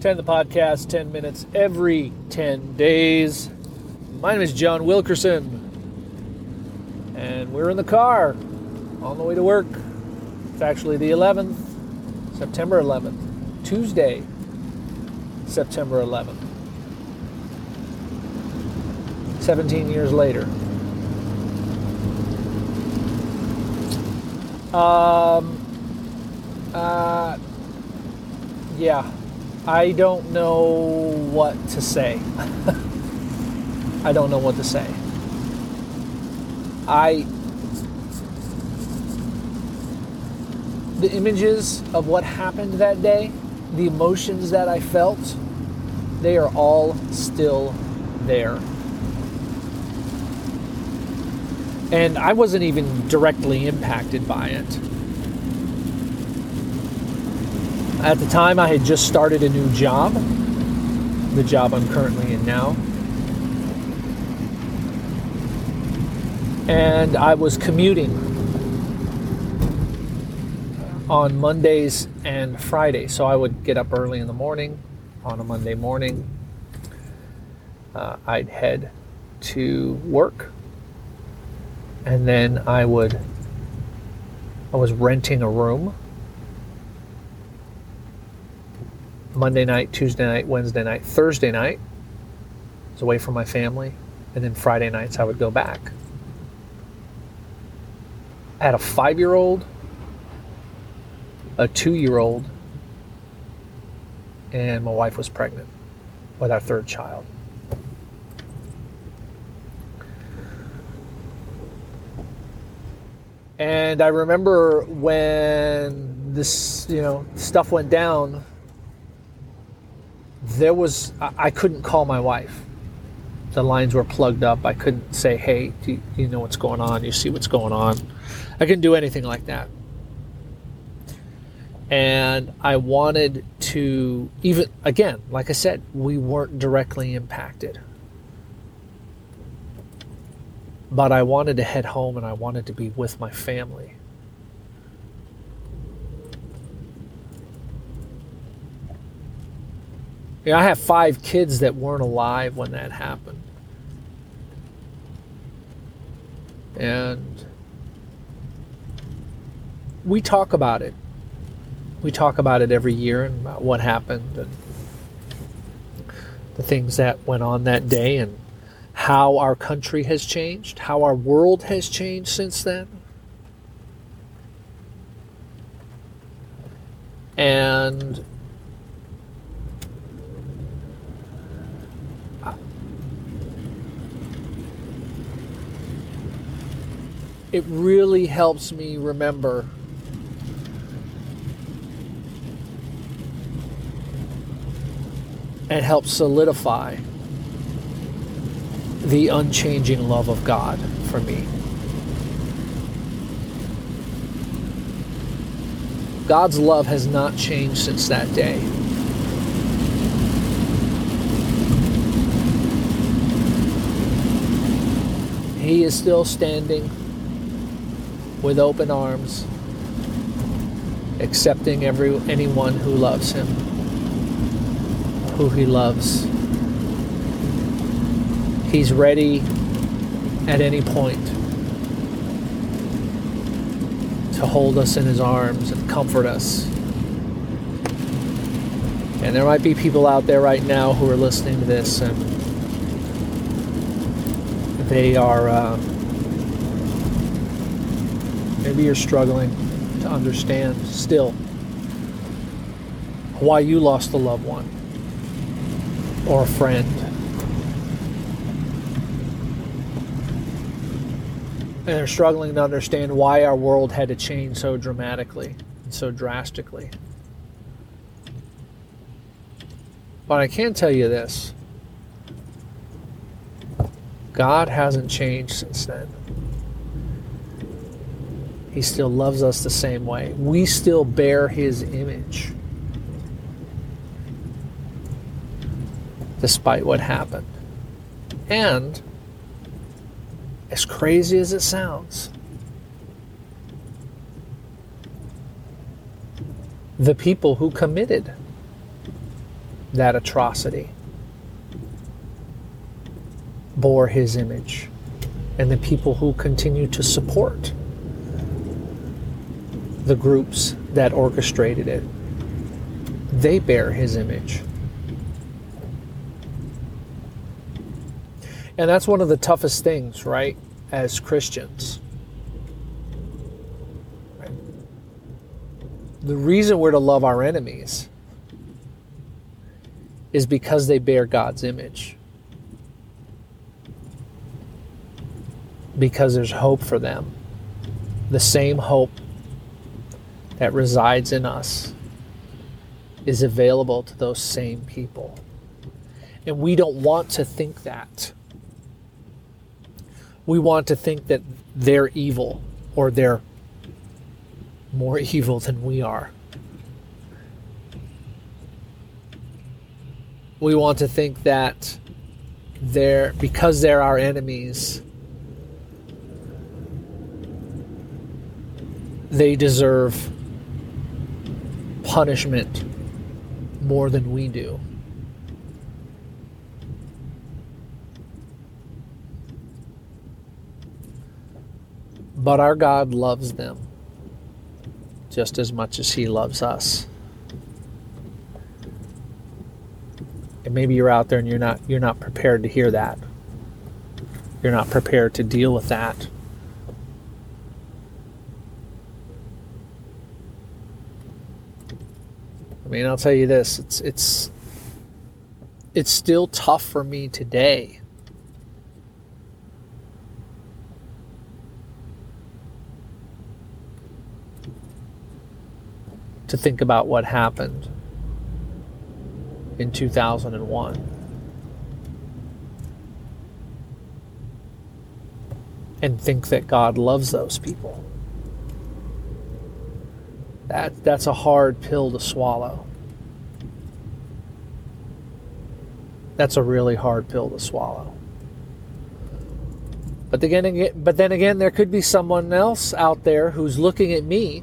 10 the podcast, 10 minutes every 10 days. My name is John Wilkerson, and we're in the car on the way to work. It's actually the 11th, September 11th, Tuesday, September 11th. 17 years later. Um, uh, yeah, I don't know what to say. I don't know what to say. I. The images of what happened that day, the emotions that I felt, they are all still there. And I wasn't even directly impacted by it. At the time, I had just started a new job, the job I'm currently in now. And I was commuting on Mondays and Fridays. So I would get up early in the morning on a Monday morning. Uh, I'd head to work and then I would I was renting a room Monday night, Tuesday night, Wednesday night, Thursday night. I was away from my family, and then Friday nights I would go back. I had a five-year-old, a two-year-old, and my wife was pregnant with our third child. And I remember when this, you know, stuff went down, there was, I couldn't call my wife. The lines were plugged up. I couldn't say, hey, do you, you know what's going on? You see what's going on? I couldn't do anything like that. And I wanted to, even, again, like I said, we weren't directly impacted but I wanted to head home and I wanted to be with my family. Yeah, I have five kids that weren't alive when that happened. And we talk about it. We talk about it every year and about what happened and the things that went on that day and how our country has changed, how our world has changed since then. And it really helps me remember and helps solidify the unchanging love of God for me. God's love has not changed since that day. He is still standing with open arms, accepting every anyone who loves him, who he loves. He's ready at any point to hold us in his arms and comfort us. And there might be people out there right now who are listening to this and they are, uh, maybe you're struggling to understand still why you lost a loved one or a friend and they're struggling to understand why our world had to change so dramatically and so drastically. But I can tell you this God hasn't changed since then. He still loves us the same way. We still bear His image. Despite what happened. And as crazy as it sounds, the people who committed that atrocity bore his image, and the people who continue to support the groups that orchestrated it, they bear his image. And that's one of the toughest things, right, as Christians. The reason we're to love our enemies is because they bear God's image. Because there's hope for them. The same hope that resides in us is available to those same people. And we don't want to think that. We want to think that they're evil or they're more evil than we are. We want to think that they're because they're our enemies, they deserve punishment more than we do. But our God loves them just as much as He loves us. And maybe you're out there and you're not you're not prepared to hear that. You're not prepared to deal with that. Mean, I'll tell you this, it's it's it's still tough for me today to think about what happened in 2001. And think that God loves those people. That, that's a hard pill to swallow. That's a really hard pill to swallow. But again, but then again, there could be someone else out there who's looking at me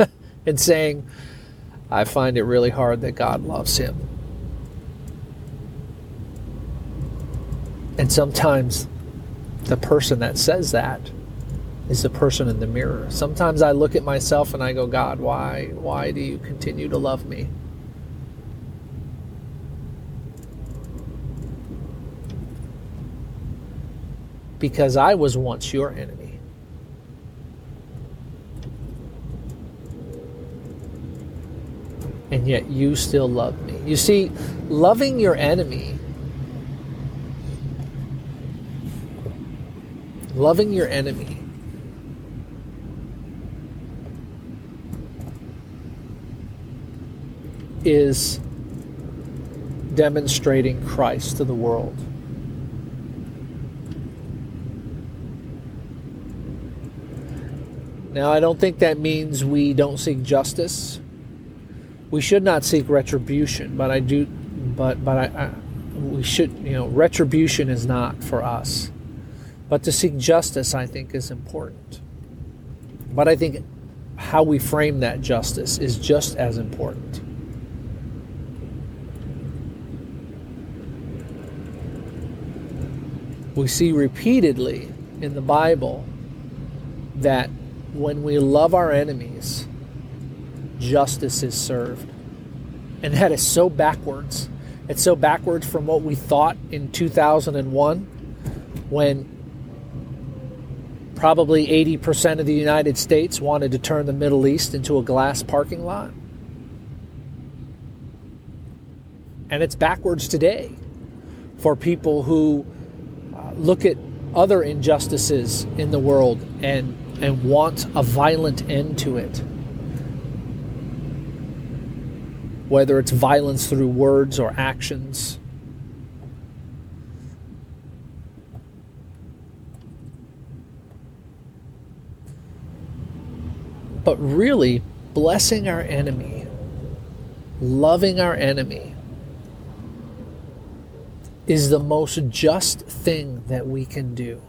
and saying, I find it really hard that God loves him. And sometimes the person that says that is the person in the mirror. Sometimes I look at myself and I go, God, why why do you continue to love me? Because I was once your enemy. and yet you still love me. You see, loving your enemy, loving your enemy, is demonstrating Christ to the world. Now, I don't think that means we don't seek justice we should not seek retribution, but I do, but but I, I, we should, you know, retribution is not for us, but to seek justice, I think, is important. But I think how we frame that justice is just as important. We see repeatedly in the Bible that when we love our enemies, justice is served. And that is so backwards. It's so backwards from what we thought in 2001 when probably 80% of the United States wanted to turn the Middle East into a glass parking lot. And it's backwards today for people who look at other injustices in the world and, and want a violent end to it. whether it's violence through words or actions. But really, blessing our enemy, loving our enemy, is the most just thing that we can do.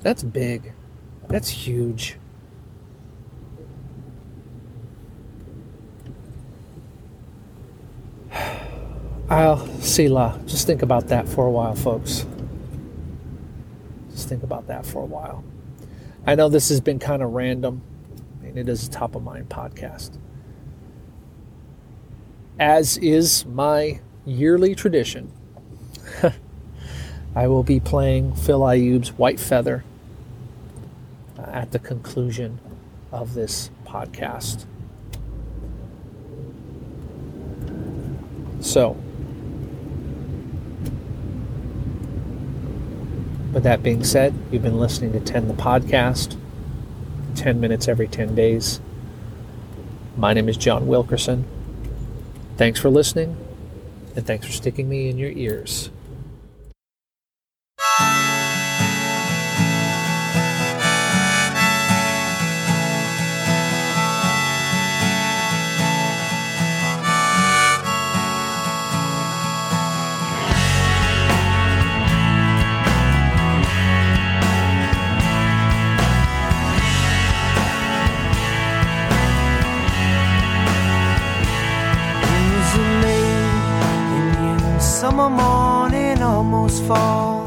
That's big. That's huge. I'll see la. Just think about that for a while, folks. Just think about that for a while. I know this has been kind of random, and it is a top of mind podcast. As is my yearly tradition, I will be playing Phil Ayub's White Feather at the conclusion of this podcast. So, with that being said, you've been listening to 10 the podcast, 10 minutes every 10 days. My name is John Wilkerson. Thanks for listening, and thanks for sticking me in your ears. Summer morning, almost fall.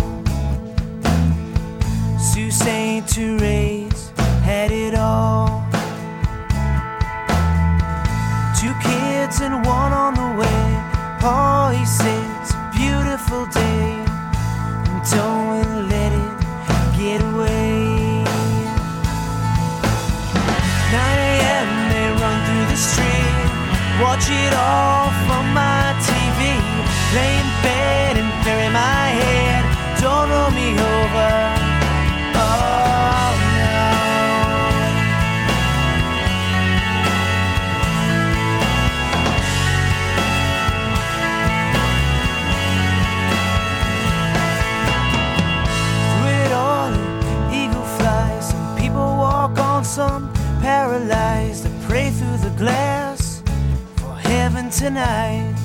Sault Ste. Therese had it all. Two kids and one on the way. Paul, he said, it's a beautiful day. And don't let it get away. 9 a.m. they run through the street. Watch it all from my TV. Lay in bed and bury my head. Don't roll me over. Oh no. It all, eagle flies. Some people walk on, some paralyzed. They pray through the glass for heaven tonight.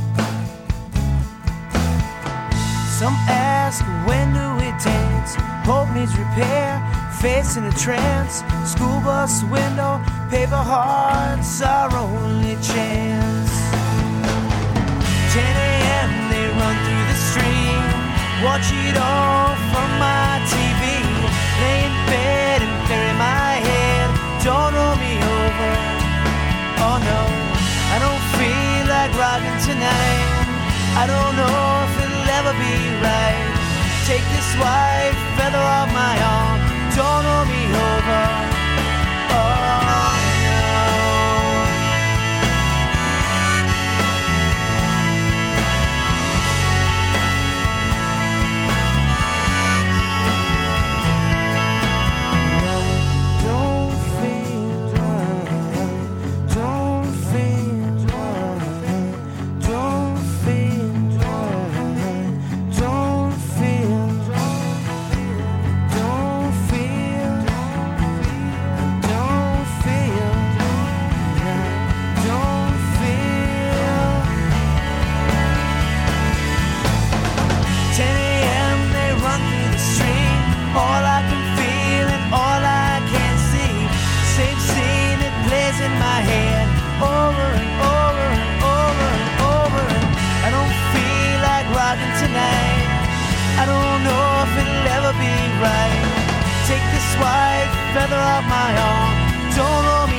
Some ask, when do we dance? Hope needs repair, face in a trance. School bus window, paper hearts, our only chance. 10 a.m. they run through the stream. Watch it all from my TV. Lay in bed and bury my head. Don't roll me over. Oh no, I don't feel like rocking tonight. I don't know if be right. Take this white feather off my arm. Don't roll me over. All I can feel and all I can see. Same scene it plays in my head. Over and over and over and over. And I don't feel like rocking tonight. I don't know if it'll ever be right. Take this white feather off my arm. Don't roll